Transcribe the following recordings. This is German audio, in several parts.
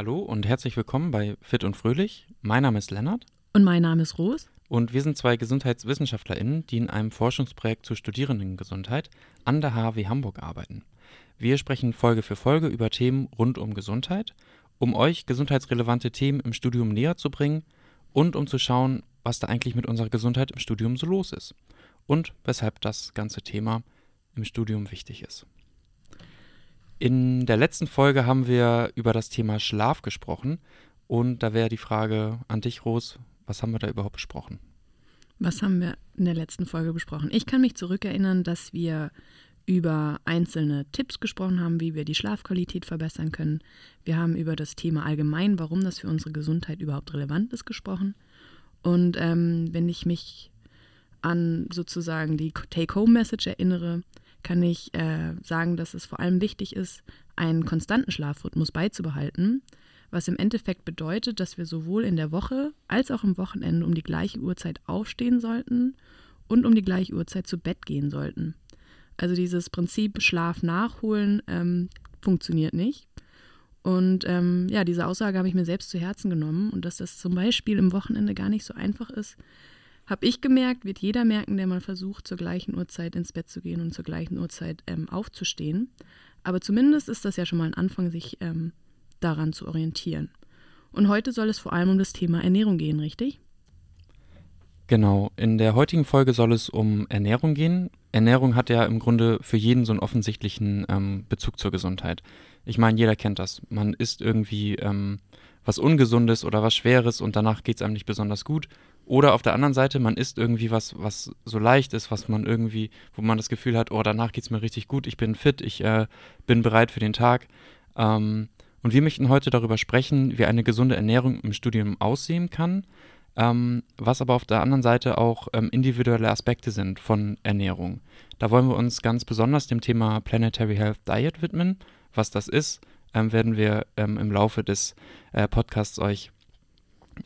Hallo und herzlich willkommen bei Fit und Fröhlich. Mein Name ist Lennart. Und mein Name ist Ros. Und wir sind zwei GesundheitswissenschaftlerInnen, die in einem Forschungsprojekt zur Studierendengesundheit an der HW Hamburg arbeiten. Wir sprechen Folge für Folge über Themen rund um Gesundheit, um euch gesundheitsrelevante Themen im Studium näher zu bringen und um zu schauen, was da eigentlich mit unserer Gesundheit im Studium so los ist und weshalb das ganze Thema im Studium wichtig ist. In der letzten Folge haben wir über das Thema Schlaf gesprochen und da wäre die Frage an dich, Ros, was haben wir da überhaupt besprochen? Was haben wir in der letzten Folge besprochen? Ich kann mich zurückerinnern, dass wir über einzelne Tipps gesprochen haben, wie wir die Schlafqualität verbessern können. Wir haben über das Thema allgemein, warum das für unsere Gesundheit überhaupt relevant ist, gesprochen. Und ähm, wenn ich mich an sozusagen die Take-Home-Message erinnere, kann ich äh, sagen, dass es vor allem wichtig ist, einen konstanten Schlafrhythmus beizubehalten, was im Endeffekt bedeutet, dass wir sowohl in der Woche als auch am Wochenende um die gleiche Uhrzeit aufstehen sollten und um die gleiche Uhrzeit zu Bett gehen sollten. Also dieses Prinzip Schlaf nachholen ähm, funktioniert nicht. Und ähm, ja, diese Aussage habe ich mir selbst zu Herzen genommen und dass das zum Beispiel im Wochenende gar nicht so einfach ist, habe ich gemerkt, wird jeder merken, der mal versucht, zur gleichen Uhrzeit ins Bett zu gehen und zur gleichen Uhrzeit ähm, aufzustehen. Aber zumindest ist das ja schon mal ein Anfang, sich ähm, daran zu orientieren. Und heute soll es vor allem um das Thema Ernährung gehen, richtig? Genau, in der heutigen Folge soll es um Ernährung gehen. Ernährung hat ja im Grunde für jeden so einen offensichtlichen ähm, Bezug zur Gesundheit. Ich meine, jeder kennt das. Man isst irgendwie ähm, was Ungesundes oder was Schweres und danach geht es einem nicht besonders gut. Oder auf der anderen Seite, man isst irgendwie was, was so leicht ist, was man irgendwie, wo man das Gefühl hat, oh, danach geht es mir richtig gut, ich bin fit, ich äh, bin bereit für den Tag. Ähm, und wir möchten heute darüber sprechen, wie eine gesunde Ernährung im Studium aussehen kann, ähm, was aber auf der anderen Seite auch ähm, individuelle Aspekte sind von Ernährung. Da wollen wir uns ganz besonders dem Thema Planetary Health Diet widmen. Was das ist, ähm, werden wir ähm, im Laufe des äh, Podcasts euch,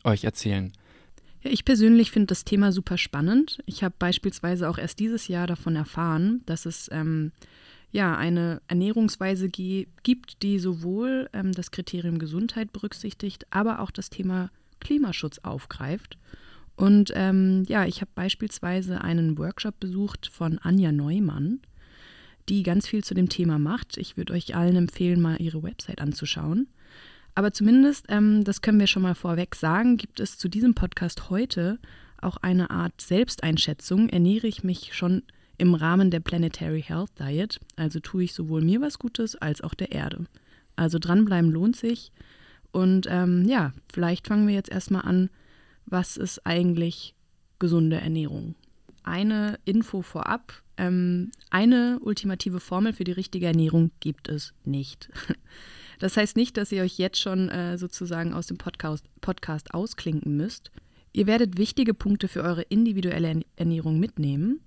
euch erzählen. Ich persönlich finde das Thema super spannend. Ich habe beispielsweise auch erst dieses Jahr davon erfahren, dass es ähm, ja eine Ernährungsweise gibt, die sowohl ähm, das Kriterium Gesundheit berücksichtigt, aber auch das Thema Klimaschutz aufgreift. Und ähm, ja, ich habe beispielsweise einen Workshop besucht von Anja Neumann, die ganz viel zu dem Thema macht. Ich würde euch allen empfehlen, mal ihre Website anzuschauen. Aber zumindest, ähm, das können wir schon mal vorweg sagen, gibt es zu diesem Podcast heute auch eine Art Selbsteinschätzung. Ernähre ich mich schon im Rahmen der Planetary Health Diet, also tue ich sowohl mir was Gutes als auch der Erde. Also dranbleiben lohnt sich. Und ähm, ja, vielleicht fangen wir jetzt erstmal an, was ist eigentlich gesunde Ernährung? Eine Info vorab. Ähm, eine ultimative Formel für die richtige Ernährung gibt es nicht. Das heißt nicht, dass ihr euch jetzt schon äh, sozusagen aus dem Podcast, Podcast ausklinken müsst. Ihr werdet wichtige Punkte für eure individuelle Ernährung mitnehmen.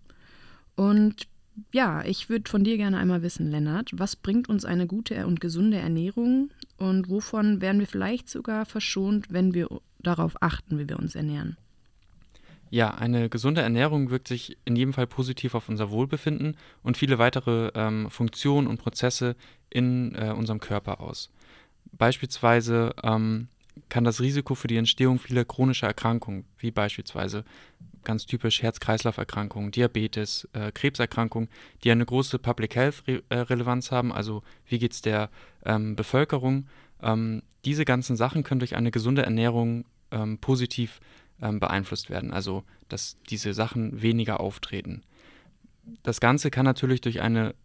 Und ja, ich würde von dir gerne einmal wissen, Lennart, was bringt uns eine gute und gesunde Ernährung und wovon werden wir vielleicht sogar verschont, wenn wir darauf achten, wie wir uns ernähren? Ja, eine gesunde Ernährung wirkt sich in jedem Fall positiv auf unser Wohlbefinden und viele weitere ähm, Funktionen und Prozesse in äh, unserem Körper aus. Beispielsweise ähm, kann das Risiko für die Entstehung vieler chronischer Erkrankungen, wie beispielsweise ganz typisch Herz-Kreislauf-Erkrankungen, Diabetes, äh, Krebserkrankungen, die eine große Public Health-Relevanz äh, haben, also wie geht es der ähm, Bevölkerung, ähm, diese ganzen Sachen können durch eine gesunde Ernährung ähm, positiv ähm, beeinflusst werden, also dass diese Sachen weniger auftreten. Das Ganze kann natürlich durch eine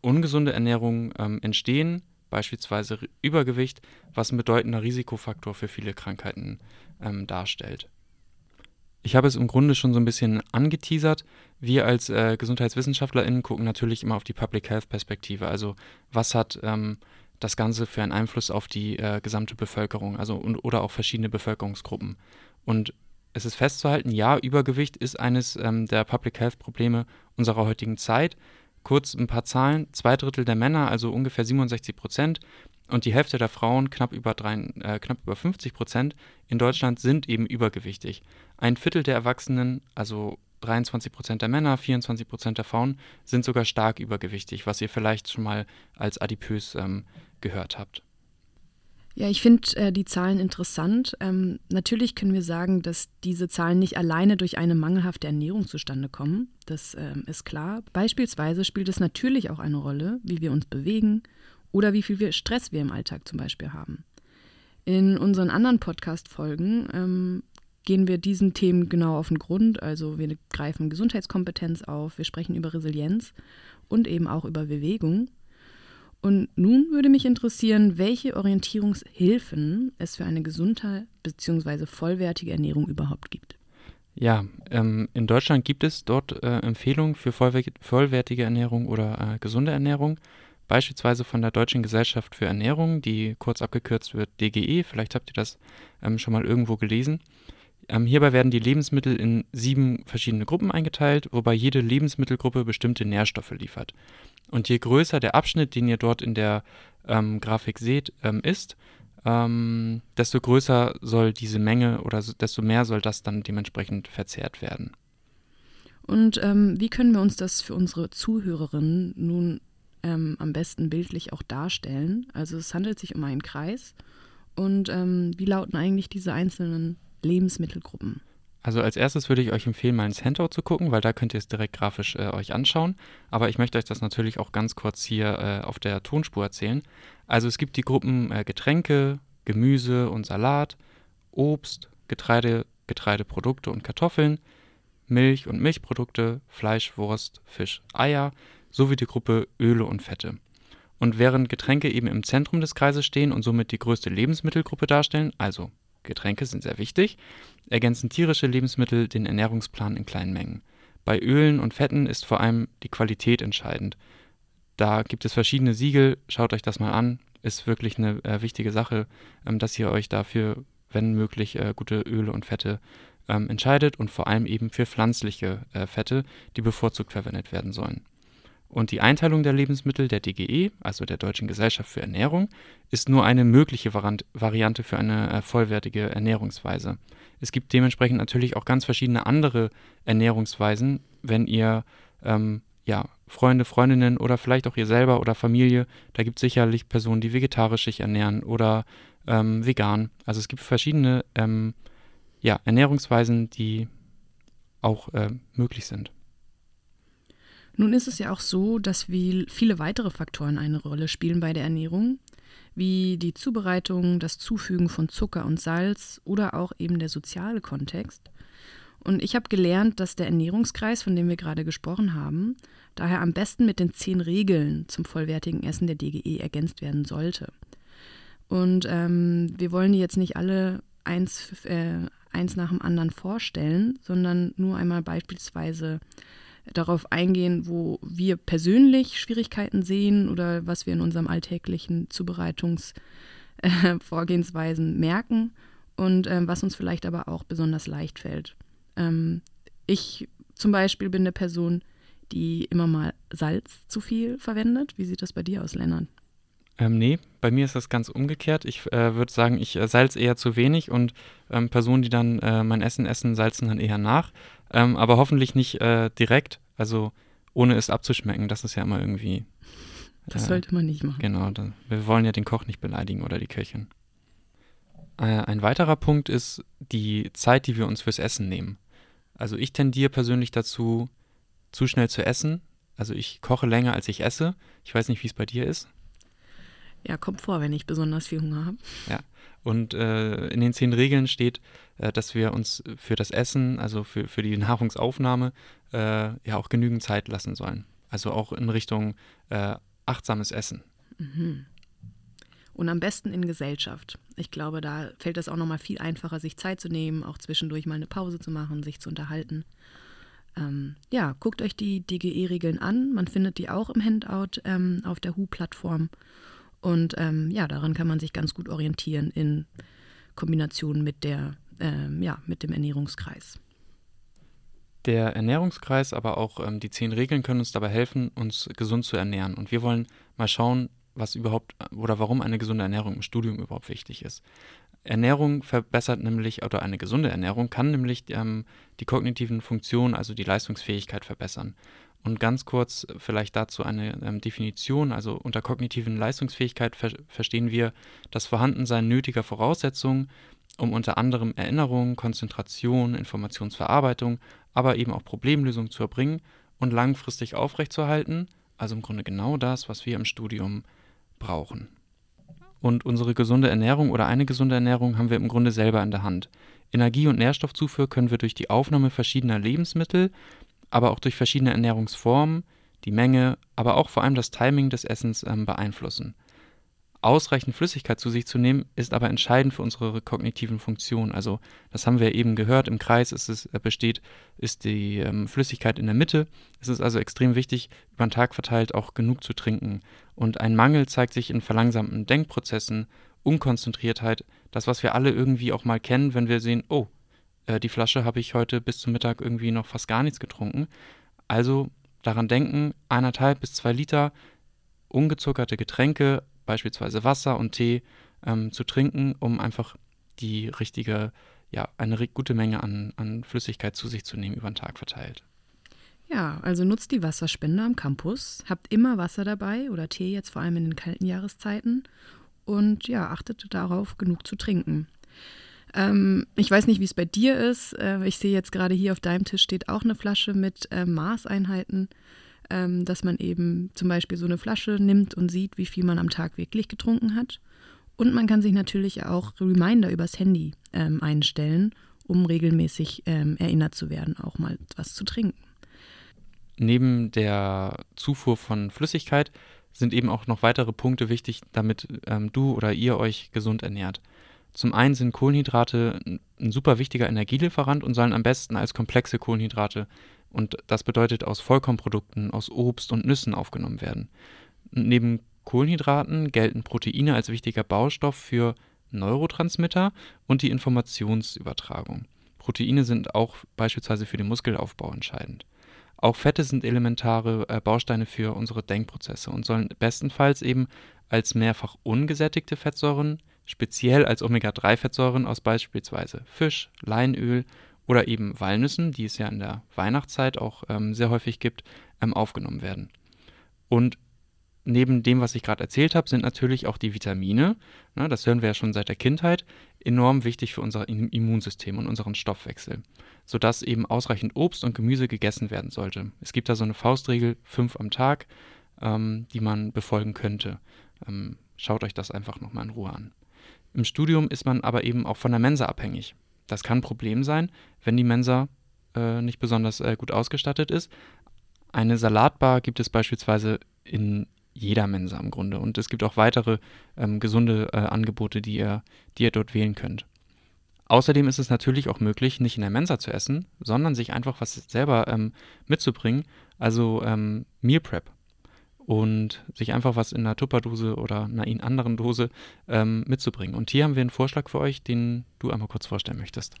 ungesunde Ernährung ähm, entstehen, beispielsweise Übergewicht, was ein bedeutender Risikofaktor für viele Krankheiten ähm, darstellt. Ich habe es im Grunde schon so ein bisschen angeteasert. Wir als äh, GesundheitswissenschaftlerInnen gucken natürlich immer auf die Public Health Perspektive. Also, was hat ähm, das Ganze für einen Einfluss auf die äh, gesamte Bevölkerung, also und, oder auch verschiedene Bevölkerungsgruppen. Und es ist festzuhalten, ja, Übergewicht ist eines ähm, der Public Health Probleme unserer heutigen Zeit. Kurz ein paar Zahlen: Zwei Drittel der Männer, also ungefähr 67 Prozent, und die Hälfte der Frauen, knapp über, drei, äh, knapp über 50 Prozent, in Deutschland sind eben übergewichtig. Ein Viertel der Erwachsenen, also 23 Prozent der Männer, 24 Prozent der Frauen, sind sogar stark übergewichtig, was ihr vielleicht schon mal als adipös ähm, gehört habt. Ja, ich finde äh, die Zahlen interessant. Ähm, natürlich können wir sagen, dass diese Zahlen nicht alleine durch eine mangelhafte Ernährung zustande kommen. Das ähm, ist klar. Beispielsweise spielt es natürlich auch eine Rolle, wie wir uns bewegen oder wie viel Stress wir im Alltag zum Beispiel haben. In unseren anderen Podcast-Folgen ähm, gehen wir diesen Themen genau auf den Grund. Also wir greifen Gesundheitskompetenz auf, wir sprechen über Resilienz und eben auch über Bewegung. Und nun würde mich interessieren, welche Orientierungshilfen es für eine gesunde bzw. vollwertige Ernährung überhaupt gibt. Ja, ähm, in Deutschland gibt es dort äh, Empfehlungen für vollwertige Ernährung oder äh, gesunde Ernährung, beispielsweise von der Deutschen Gesellschaft für Ernährung, die kurz abgekürzt wird DGE. Vielleicht habt ihr das ähm, schon mal irgendwo gelesen. Ähm, hierbei werden die Lebensmittel in sieben verschiedene Gruppen eingeteilt, wobei jede Lebensmittelgruppe bestimmte Nährstoffe liefert. Und je größer der Abschnitt, den ihr dort in der ähm, Grafik seht, ähm, ist, ähm, desto größer soll diese Menge oder so, desto mehr soll das dann dementsprechend verzehrt werden. Und ähm, wie können wir uns das für unsere Zuhörerinnen nun ähm, am besten bildlich auch darstellen? Also es handelt sich um einen Kreis. Und ähm, wie lauten eigentlich diese einzelnen Lebensmittelgruppen? Also als erstes würde ich euch empfehlen, mal ins Handout zu gucken, weil da könnt ihr es direkt grafisch äh, euch anschauen. Aber ich möchte euch das natürlich auch ganz kurz hier äh, auf der Tonspur erzählen. Also es gibt die Gruppen äh, Getränke, Gemüse und Salat, Obst, Getreide, Getreideprodukte und Kartoffeln, Milch und Milchprodukte, Fleisch, Wurst, Fisch, Eier sowie die Gruppe Öle und Fette. Und während Getränke eben im Zentrum des Kreises stehen und somit die größte Lebensmittelgruppe darstellen, also Getränke sind sehr wichtig, ergänzen tierische Lebensmittel den Ernährungsplan in kleinen Mengen. Bei Ölen und Fetten ist vor allem die Qualität entscheidend. Da gibt es verschiedene Siegel, schaut euch das mal an, ist wirklich eine äh, wichtige Sache, ähm, dass ihr euch dafür, wenn möglich, äh, gute Öle und Fette ähm, entscheidet und vor allem eben für pflanzliche äh, Fette, die bevorzugt verwendet werden sollen. Und die Einteilung der Lebensmittel der DGE, also der Deutschen Gesellschaft für Ernährung, ist nur eine mögliche Variante für eine äh, vollwertige Ernährungsweise. Es gibt dementsprechend natürlich auch ganz verschiedene andere Ernährungsweisen, wenn ihr ähm, ja, Freunde, Freundinnen oder vielleicht auch ihr selber oder Familie, da gibt es sicherlich Personen, die vegetarisch sich ernähren oder ähm, vegan. Also es gibt verschiedene ähm, ja, Ernährungsweisen, die auch äh, möglich sind. Nun ist es ja auch so, dass viele weitere Faktoren eine Rolle spielen bei der Ernährung, wie die Zubereitung, das Zufügen von Zucker und Salz oder auch eben der soziale Kontext. Und ich habe gelernt, dass der Ernährungskreis, von dem wir gerade gesprochen haben, daher am besten mit den zehn Regeln zum vollwertigen Essen der DGE ergänzt werden sollte. Und ähm, wir wollen die jetzt nicht alle eins, äh, eins nach dem anderen vorstellen, sondern nur einmal beispielsweise darauf eingehen, wo wir persönlich Schwierigkeiten sehen oder was wir in unserem alltäglichen Zubereitungsvorgehensweisen äh, merken und ähm, was uns vielleicht aber auch besonders leicht fällt. Ähm, ich zum Beispiel bin eine Person, die immer mal Salz zu viel verwendet. Wie sieht das bei dir aus, Lennart? Ähm, nee, bei mir ist das ganz umgekehrt. Ich äh, würde sagen, ich äh, salz eher zu wenig und ähm, Personen, die dann äh, mein Essen essen, salzen dann eher nach. Ähm, aber hoffentlich nicht äh, direkt, also ohne es abzuschmecken. Das ist ja immer irgendwie. Das äh, sollte man nicht machen. Genau, dann, wir wollen ja den Koch nicht beleidigen oder die Köchin. Äh, ein weiterer Punkt ist die Zeit, die wir uns fürs Essen nehmen. Also ich tendiere persönlich dazu, zu schnell zu essen. Also ich koche länger, als ich esse. Ich weiß nicht, wie es bei dir ist. Ja, kommt vor, wenn ich besonders viel Hunger habe. Ja, und äh, in den zehn Regeln steht, äh, dass wir uns für das Essen, also für, für die Nahrungsaufnahme, äh, ja auch genügend Zeit lassen sollen. Also auch in Richtung äh, achtsames Essen. Mhm. Und am besten in Gesellschaft. Ich glaube, da fällt es auch nochmal viel einfacher, sich Zeit zu nehmen, auch zwischendurch mal eine Pause zu machen, sich zu unterhalten. Ähm, ja, guckt euch die DGE-Regeln an. Man findet die auch im Handout ähm, auf der HU-Plattform. Und ähm, ja, daran kann man sich ganz gut orientieren in Kombination mit, der, ähm, ja, mit dem Ernährungskreis. Der Ernährungskreis, aber auch ähm, die zehn Regeln können uns dabei helfen, uns gesund zu ernähren. Und wir wollen mal schauen, was überhaupt oder warum eine gesunde Ernährung im Studium überhaupt wichtig ist. Ernährung verbessert nämlich, oder eine gesunde Ernährung kann nämlich ähm, die kognitiven Funktionen, also die Leistungsfähigkeit verbessern. Und ganz kurz vielleicht dazu eine ähm, Definition. Also unter kognitiven Leistungsfähigkeit ver verstehen wir das Vorhandensein nötiger Voraussetzungen, um unter anderem Erinnerung, Konzentration, Informationsverarbeitung, aber eben auch Problemlösung zu erbringen und langfristig aufrechtzuerhalten. Also im Grunde genau das, was wir im Studium brauchen. Und unsere gesunde Ernährung oder eine gesunde Ernährung haben wir im Grunde selber in der Hand. Energie- und Nährstoffzufuhr können wir durch die Aufnahme verschiedener Lebensmittel aber auch durch verschiedene Ernährungsformen, die Menge, aber auch vor allem das Timing des Essens ähm, beeinflussen. Ausreichend Flüssigkeit zu sich zu nehmen, ist aber entscheidend für unsere kognitiven Funktionen. Also, das haben wir eben gehört, im Kreis ist es, äh, besteht, ist die ähm, Flüssigkeit in der Mitte. Es ist also extrem wichtig, über den Tag verteilt auch genug zu trinken. Und ein Mangel zeigt sich in verlangsamten Denkprozessen, Unkonzentriertheit, das, was wir alle irgendwie auch mal kennen, wenn wir sehen, oh, äh, die Flasche habe ich heute bis zum Mittag irgendwie noch fast gar nichts getrunken. Also daran denken, eineinhalb bis zwei Liter ungezuckerte Getränke, beispielsweise Wasser und Tee, ähm, zu trinken, um einfach die richtige, ja, eine gute Menge an, an Flüssigkeit zu sich zu nehmen über den Tag verteilt. Ja, also nutzt die Wasserspender am Campus, habt immer Wasser dabei oder Tee jetzt vor allem in den kalten Jahreszeiten und ja, achtet darauf, genug zu trinken. Ähm, ich weiß nicht, wie es bei dir ist. Äh, ich sehe jetzt gerade hier auf deinem Tisch steht auch eine Flasche mit äh, Maßeinheiten, ähm, dass man eben zum Beispiel so eine Flasche nimmt und sieht, wie viel man am Tag wirklich getrunken hat. Und man kann sich natürlich auch Reminder übers Handy ähm, einstellen, um regelmäßig ähm, erinnert zu werden, auch mal was zu trinken. Neben der Zufuhr von Flüssigkeit sind eben auch noch weitere Punkte wichtig, damit ähm, du oder ihr euch gesund ernährt. Zum einen sind Kohlenhydrate ein super wichtiger Energielieferant und sollen am besten als komplexe Kohlenhydrate und das bedeutet aus Vollkornprodukten, aus Obst und Nüssen aufgenommen werden. Neben Kohlenhydraten gelten Proteine als wichtiger Baustoff für Neurotransmitter und die Informationsübertragung. Proteine sind auch beispielsweise für den Muskelaufbau entscheidend. Auch Fette sind elementare äh, Bausteine für unsere Denkprozesse und sollen bestenfalls eben als mehrfach ungesättigte Fettsäuren speziell als Omega-3-Fettsäuren aus beispielsweise Fisch, Leinöl oder eben Walnüssen, die es ja in der Weihnachtszeit auch ähm, sehr häufig gibt, ähm, aufgenommen werden. Und neben dem, was ich gerade erzählt habe, sind natürlich auch die Vitamine, ne, das hören wir ja schon seit der Kindheit, enorm wichtig für unser Immunsystem und unseren Stoffwechsel, sodass eben ausreichend Obst und Gemüse gegessen werden sollte. Es gibt da so eine Faustregel, fünf am Tag, ähm, die man befolgen könnte. Ähm, schaut euch das einfach nochmal in Ruhe an. Im Studium ist man aber eben auch von der Mensa abhängig. Das kann ein Problem sein, wenn die Mensa äh, nicht besonders äh, gut ausgestattet ist. Eine Salatbar gibt es beispielsweise in jeder Mensa im Grunde. Und es gibt auch weitere ähm, gesunde äh, Angebote, die ihr, die ihr dort wählen könnt. Außerdem ist es natürlich auch möglich, nicht in der Mensa zu essen, sondern sich einfach was selber ähm, mitzubringen, also ähm, Meal Prep und sich einfach was in einer Tupperdose oder einer anderen Dose ähm, mitzubringen. Und hier haben wir einen Vorschlag für euch, den du einmal kurz vorstellen möchtest.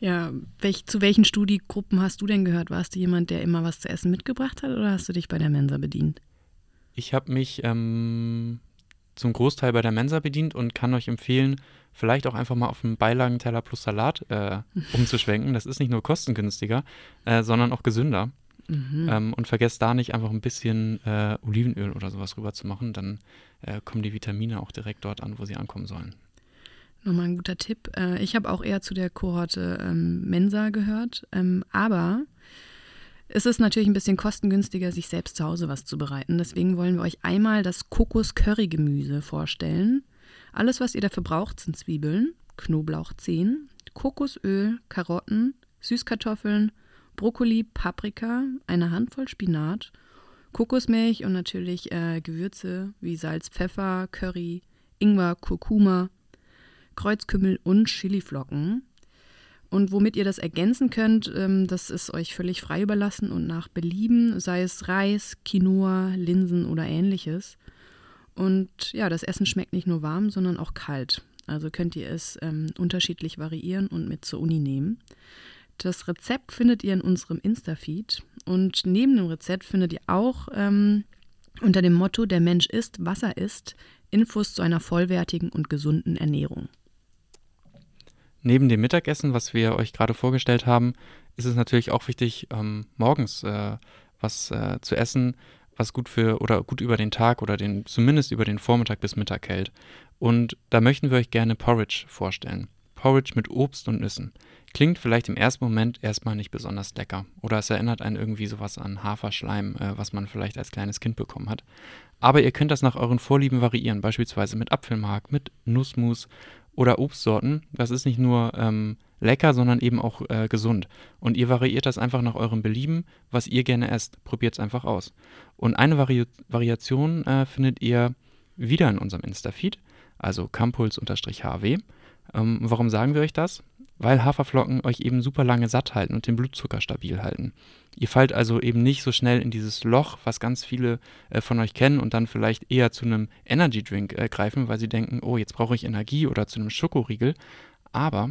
Ja, welch, zu welchen Studiegruppen hast du denn gehört? Warst du jemand, der immer was zu essen mitgebracht hat oder hast du dich bei der Mensa bedient? Ich habe mich ähm, zum Großteil bei der Mensa bedient und kann euch empfehlen, vielleicht auch einfach mal auf einen Beilagenteller plus Salat äh, umzuschwenken. Das ist nicht nur kostengünstiger, äh, sondern auch gesünder. Mhm. Ähm, und vergesst da nicht einfach ein bisschen äh, Olivenöl oder sowas rüber zu machen, dann äh, kommen die Vitamine auch direkt dort an, wo sie ankommen sollen. Nochmal ein guter Tipp. Äh, ich habe auch eher zu der Kohorte ähm, Mensa gehört, ähm, aber es ist natürlich ein bisschen kostengünstiger, sich selbst zu Hause was zu bereiten. Deswegen wollen wir euch einmal das Kokos-Curry-Gemüse vorstellen. Alles, was ihr dafür braucht, sind Zwiebeln, Knoblauchzehen, Kokosöl, Karotten, Süßkartoffeln, Brokkoli, Paprika, eine Handvoll Spinat, Kokosmilch und natürlich äh, Gewürze wie Salz, Pfeffer, Curry, Ingwer, Kurkuma, Kreuzkümmel und Chiliflocken. Und womit ihr das ergänzen könnt, ähm, das ist euch völlig frei überlassen und nach Belieben, sei es Reis, Quinoa, Linsen oder ähnliches. Und ja, das Essen schmeckt nicht nur warm, sondern auch kalt. Also könnt ihr es ähm, unterschiedlich variieren und mit zur Uni nehmen. Das Rezept findet ihr in unserem Insta-Feed und neben dem Rezept findet ihr auch ähm, unter dem Motto Der Mensch isst, was er isst, Infos zu einer vollwertigen und gesunden Ernährung. neben dem Mittagessen, was wir euch gerade vorgestellt haben, ist es natürlich auch wichtig, ähm, morgens äh, was äh, zu essen, was gut für oder gut über den Tag oder den zumindest über den Vormittag bis Mittag hält. Und da möchten wir euch gerne Porridge vorstellen. Porridge mit Obst und Nüssen. Klingt vielleicht im ersten Moment erstmal nicht besonders lecker oder es erinnert einen irgendwie sowas an Haferschleim, äh, was man vielleicht als kleines Kind bekommen hat. Aber ihr könnt das nach euren Vorlieben variieren, beispielsweise mit Apfelmark, mit Nussmus oder Obstsorten. Das ist nicht nur ähm, lecker, sondern eben auch äh, gesund. Und ihr variiert das einfach nach eurem Belieben, was ihr gerne esst. Probiert es einfach aus. Und eine Vari Variation äh, findet ihr wieder in unserem Insta-Feed, also campuls-hw. Ähm, warum sagen wir euch das? Weil Haferflocken euch eben super lange satt halten und den Blutzucker stabil halten. Ihr fallt also eben nicht so schnell in dieses Loch, was ganz viele äh, von euch kennen und dann vielleicht eher zu einem Energy Drink äh, greifen, weil sie denken, oh, jetzt brauche ich Energie oder zu einem Schokoriegel. Aber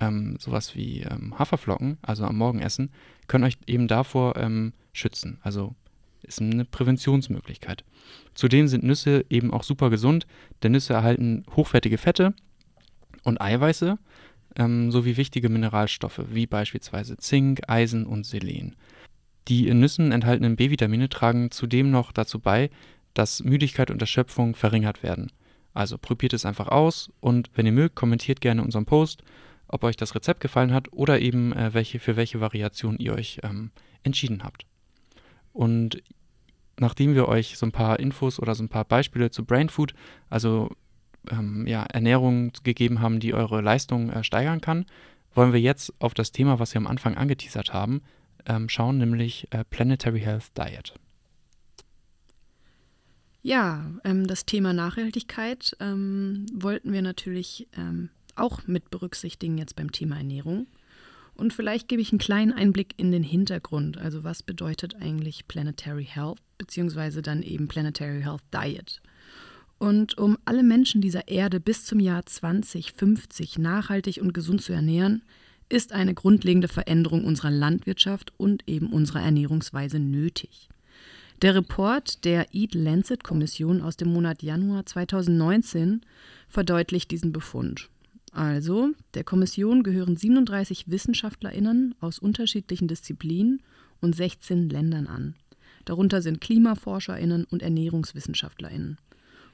ähm, sowas wie ähm, Haferflocken, also am Morgen essen, können euch eben davor ähm, schützen. Also ist eine Präventionsmöglichkeit. Zudem sind Nüsse eben auch super gesund, denn Nüsse erhalten hochwertige Fette und Eiweiße ähm, sowie wichtige Mineralstoffe wie beispielsweise Zink, Eisen und Selen. Die in Nüssen enthaltenen B-Vitamine tragen zudem noch dazu bei, dass Müdigkeit und Erschöpfung verringert werden. Also probiert es einfach aus und wenn ihr mögt, kommentiert gerne unseren Post, ob euch das Rezept gefallen hat oder eben äh, welche, für welche Variation ihr euch ähm, entschieden habt. Und nachdem wir euch so ein paar Infos oder so ein paar Beispiele zu Brain Food, also ähm, ja, Ernährung gegeben haben, die eure Leistung äh, steigern kann, wollen wir jetzt auf das Thema, was wir am Anfang angeteasert haben, ähm, schauen, nämlich äh, Planetary Health Diet. Ja, ähm, das Thema Nachhaltigkeit ähm, wollten wir natürlich ähm, auch mit berücksichtigen jetzt beim Thema Ernährung. Und vielleicht gebe ich einen kleinen Einblick in den Hintergrund. Also was bedeutet eigentlich Planetary Health, beziehungsweise dann eben Planetary Health Diet. Und um alle Menschen dieser Erde bis zum Jahr 2050 nachhaltig und gesund zu ernähren, ist eine grundlegende Veränderung unserer Landwirtschaft und eben unserer Ernährungsweise nötig. Der Report der Eat Lancet Kommission aus dem Monat Januar 2019 verdeutlicht diesen Befund. Also, der Kommission gehören 37 WissenschaftlerInnen aus unterschiedlichen Disziplinen und 16 Ländern an. Darunter sind KlimaforscherInnen und ErnährungswissenschaftlerInnen.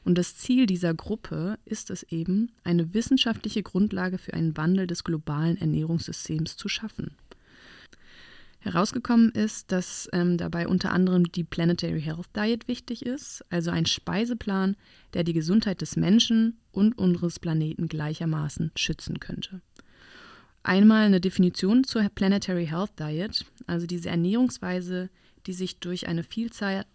Und das Ziel dieser Gruppe ist es eben, eine wissenschaftliche Grundlage für einen Wandel des globalen Ernährungssystems zu schaffen. Herausgekommen ist, dass ähm, dabei unter anderem die Planetary Health Diet wichtig ist, also ein Speiseplan, der die Gesundheit des Menschen und unseres Planeten gleichermaßen schützen könnte. Einmal eine Definition zur Planetary Health Diet, also diese Ernährungsweise, die sich durch eine Vielzahl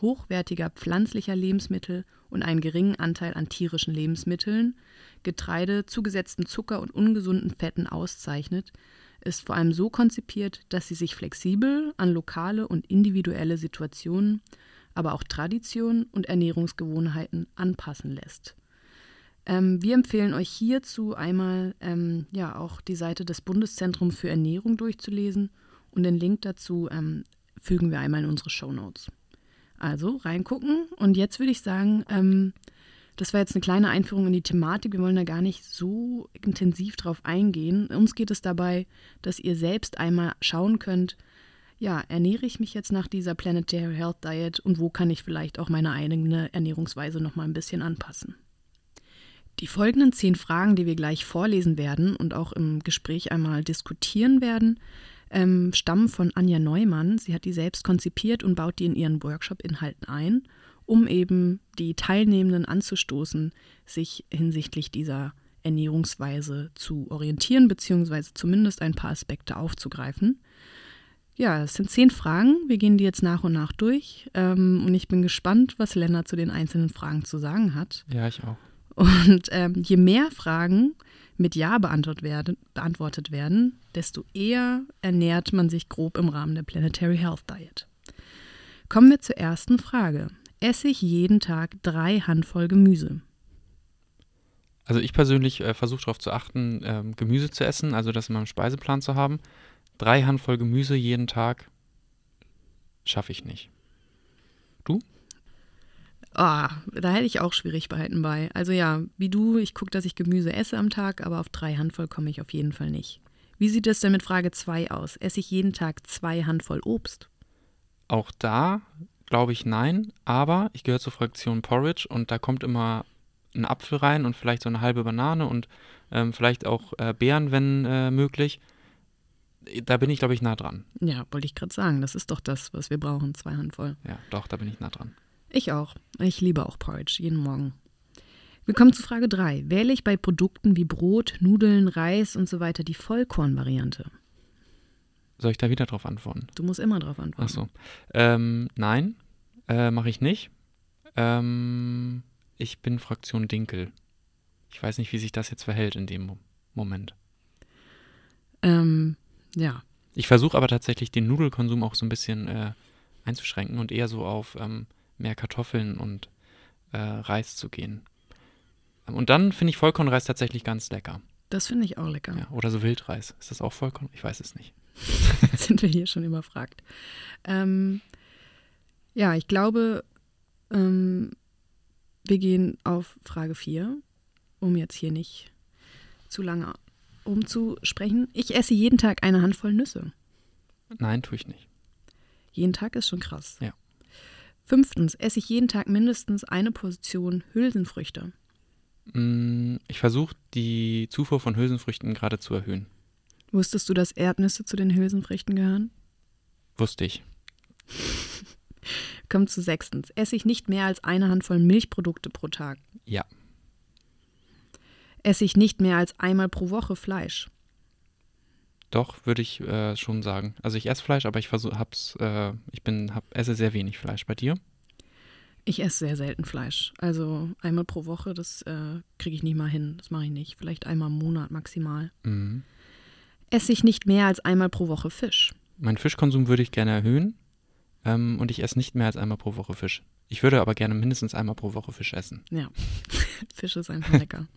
hochwertiger pflanzlicher Lebensmittel und einen geringen Anteil an tierischen Lebensmitteln, Getreide, zugesetzten Zucker und ungesunden Fetten auszeichnet, ist vor allem so konzipiert, dass sie sich flexibel an lokale und individuelle Situationen, aber auch Traditionen und Ernährungsgewohnheiten anpassen lässt. Ähm, wir empfehlen euch hierzu einmal ähm, ja auch die Seite des Bundeszentrums für Ernährung durchzulesen und den Link dazu ähm, fügen wir einmal in unsere Show Notes. Also reingucken und jetzt würde ich sagen, ähm, das war jetzt eine kleine Einführung in die Thematik. Wir wollen da gar nicht so intensiv drauf eingehen. Uns geht es dabei, dass ihr selbst einmal schauen könnt, ja, ernähre ich mich jetzt nach dieser Planetary Health Diet und wo kann ich vielleicht auch meine eigene Ernährungsweise noch mal ein bisschen anpassen. Die folgenden zehn Fragen, die wir gleich vorlesen werden und auch im Gespräch einmal diskutieren werden, ähm, stammen von Anja Neumann. Sie hat die selbst konzipiert und baut die in ihren Workshop-Inhalten ein um eben die Teilnehmenden anzustoßen, sich hinsichtlich dieser Ernährungsweise zu orientieren, beziehungsweise zumindest ein paar Aspekte aufzugreifen. Ja, es sind zehn Fragen. Wir gehen die jetzt nach und nach durch. Ähm, und ich bin gespannt, was Lennart zu den einzelnen Fragen zu sagen hat. Ja, ich auch. Und ähm, je mehr Fragen mit Ja beantwortet werden, desto eher ernährt man sich grob im Rahmen der Planetary Health Diet. Kommen wir zur ersten Frage esse ich jeden Tag drei Handvoll Gemüse. Also ich persönlich äh, versuche darauf zu achten, ähm, Gemüse zu essen, also das in meinem Speiseplan zu haben. Drei Handvoll Gemüse jeden Tag schaffe ich nicht. Du? Oh, da hätte ich auch Schwierigkeiten bei. Also ja, wie du, ich gucke, dass ich Gemüse esse am Tag, aber auf drei Handvoll komme ich auf jeden Fall nicht. Wie sieht es denn mit Frage 2 aus? Esse ich jeden Tag zwei Handvoll Obst? Auch da glaube ich nein, aber ich gehöre zur Fraktion Porridge und da kommt immer ein Apfel rein und vielleicht so eine halbe Banane und ähm, vielleicht auch äh, Beeren, wenn äh, möglich. Da bin ich, glaube ich, nah dran. Ja, wollte ich gerade sagen. Das ist doch das, was wir brauchen, zwei Handvoll. Ja, doch, da bin ich nah dran. Ich auch. Ich liebe auch Porridge, jeden Morgen. Wir kommen zu Frage 3. Wähle ich bei Produkten wie Brot, Nudeln, Reis und so weiter die Vollkornvariante? Soll ich da wieder drauf antworten? Du musst immer drauf antworten. Ach so. Ähm, nein, äh, mache ich nicht. Ähm, ich bin Fraktion Dinkel. Ich weiß nicht, wie sich das jetzt verhält in dem Moment. Ähm, ja. Ich versuche aber tatsächlich den Nudelkonsum auch so ein bisschen äh, einzuschränken und eher so auf ähm, mehr Kartoffeln und äh, Reis zu gehen. Und dann finde ich Vollkornreis tatsächlich ganz lecker. Das finde ich auch lecker. Ja, oder so Wildreis. Ist das auch Vollkorn? Ich weiß es nicht. Jetzt sind wir hier schon überfragt. Ähm, ja, ich glaube, ähm, wir gehen auf Frage 4, um jetzt hier nicht zu lange umzusprechen. Ich esse jeden Tag eine Handvoll Nüsse. Nein, tue ich nicht. Jeden Tag ist schon krass. Ja. Fünftens, esse ich jeden Tag mindestens eine Portion Hülsenfrüchte. Mm, ich versuche die Zufuhr von Hülsenfrüchten gerade zu erhöhen. Wusstest du, dass Erdnüsse zu den Hülsenfrüchten gehören? Wusste ich. Kommt zu sechstens. Esse ich nicht mehr als eine Handvoll Milchprodukte pro Tag? Ja. Esse ich nicht mehr als einmal pro Woche Fleisch? Doch, würde ich äh, schon sagen. Also ich esse Fleisch, aber ich versuche, hab's, äh, ich bin, hab, esse sehr wenig Fleisch. Bei dir? Ich esse sehr selten Fleisch. Also einmal pro Woche, das äh, kriege ich nicht mal hin. Das mache ich nicht. Vielleicht einmal im Monat maximal. Mhm. Esse ich nicht mehr als einmal pro Woche Fisch? Meinen Fischkonsum würde ich gerne erhöhen. Ähm, und ich esse nicht mehr als einmal pro Woche Fisch. Ich würde aber gerne mindestens einmal pro Woche Fisch essen. Ja, Fisch ist einfach lecker.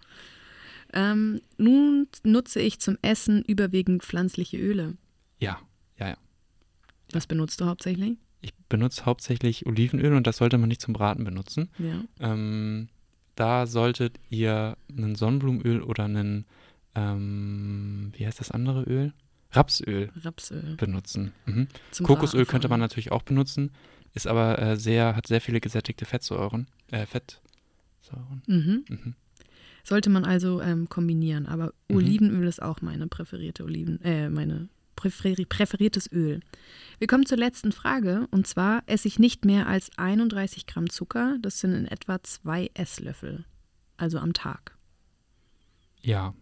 Ähm, nun nutze ich zum Essen überwiegend pflanzliche Öle. Ja, ja, ja. Was benutzt du hauptsächlich? Ich benutze hauptsächlich Olivenöl und das sollte man nicht zum Braten benutzen. Ja. Ähm, da solltet ihr einen Sonnenblumenöl oder einen, ähm, wie heißt das andere Öl? Rapsöl Rapsöl. benutzen. Mhm. Kokosöl Braten könnte man natürlich auch benutzen, ist aber äh, sehr, hat sehr viele gesättigte Fettsäuren. Äh, Fettsäuren. Mhm. Mhm. Sollte man also ähm, kombinieren. Aber Mhm. Olivenöl ist auch meine präferierte Oliven, äh, meine präferi präferiertes Öl. Wir kommen zur letzten Frage und zwar esse ich nicht mehr als 31 Gramm Zucker. Das sind in etwa zwei Esslöffel, also am Tag. Ja.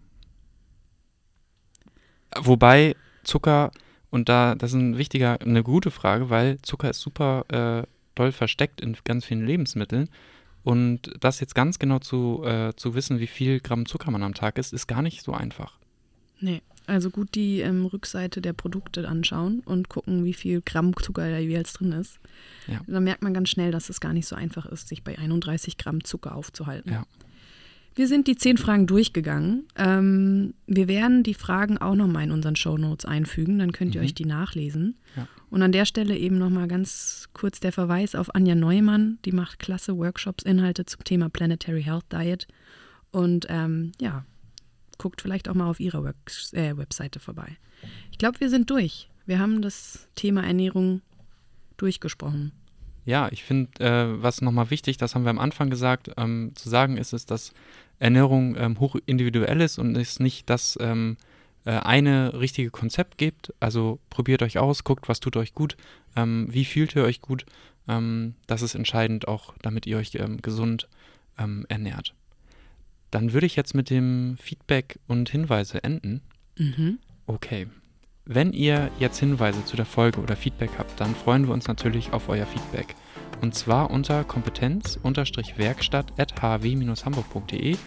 Wobei Zucker, und da, das ist ein wichtiger, eine gute Frage, weil Zucker ist super äh, doll versteckt in ganz vielen Lebensmitteln. Und das jetzt ganz genau zu, äh, zu wissen, wie viel Gramm Zucker man am Tag isst, ist gar nicht so einfach. Nee, also gut die ähm, Rückseite der Produkte anschauen und gucken, wie viel Gramm Zucker da jeweils drin ist. Ja. Dann merkt man ganz schnell, dass es gar nicht so einfach ist, sich bei 31 Gramm Zucker aufzuhalten. Ja. Wir sind die zehn Fragen durchgegangen. Ähm, wir werden die Fragen auch nochmal in unseren Shownotes einfügen, dann könnt ihr Mhm. euch die nachlesen. Ja. Und an der Stelle eben nochmal ganz kurz der Verweis auf Anja Neumann, die macht klasse Workshops, Inhalte zum Thema Planetary Health Diet. Und ähm, ja, guckt vielleicht auch mal auf ihrer Works äh, Webseite vorbei. Ich glaube, wir sind durch. Wir haben das Thema Ernährung durchgesprochen. Ja, ich finde, äh, was nochmal wichtig, das haben wir am Anfang gesagt, ähm, zu sagen ist, ist, dass Ernährung ähm, hoch individuell ist und es nicht das ähm, äh, eine richtige Konzept gibt. Also probiert euch aus, guckt, was tut euch gut, ähm, wie fühlt ihr euch gut. Ähm, das ist entscheidend auch, damit ihr euch ähm, gesund ähm, ernährt. Dann würde ich jetzt mit dem Feedback und Hinweise enden. Mhm. Okay. Wenn ihr jetzt Hinweise zu der Folge oder Feedback habt, dann freuen wir uns natürlich auf euer Feedback. Und zwar unter kompetenz-werkstatt.hw-hamburg.de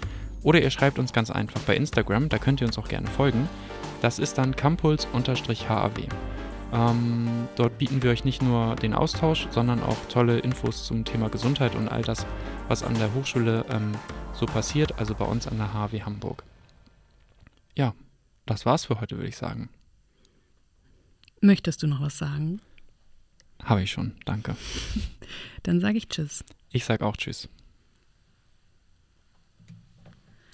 oder ihr schreibt uns ganz einfach bei Instagram, da könnt ihr uns auch gerne folgen. Das ist dann campuls-haw. Ähm, dort bieten wir euch nicht nur den Austausch, sondern auch tolle Infos zum Thema Gesundheit und all das, was an der Hochschule ähm, so passiert, also bei uns an der HW Hamburg. Ja, das war's für heute, würde ich sagen. Möchtest du noch was sagen? Habe ich schon, danke. Dann sage ich Tschüss. Ich sage auch Tschüss.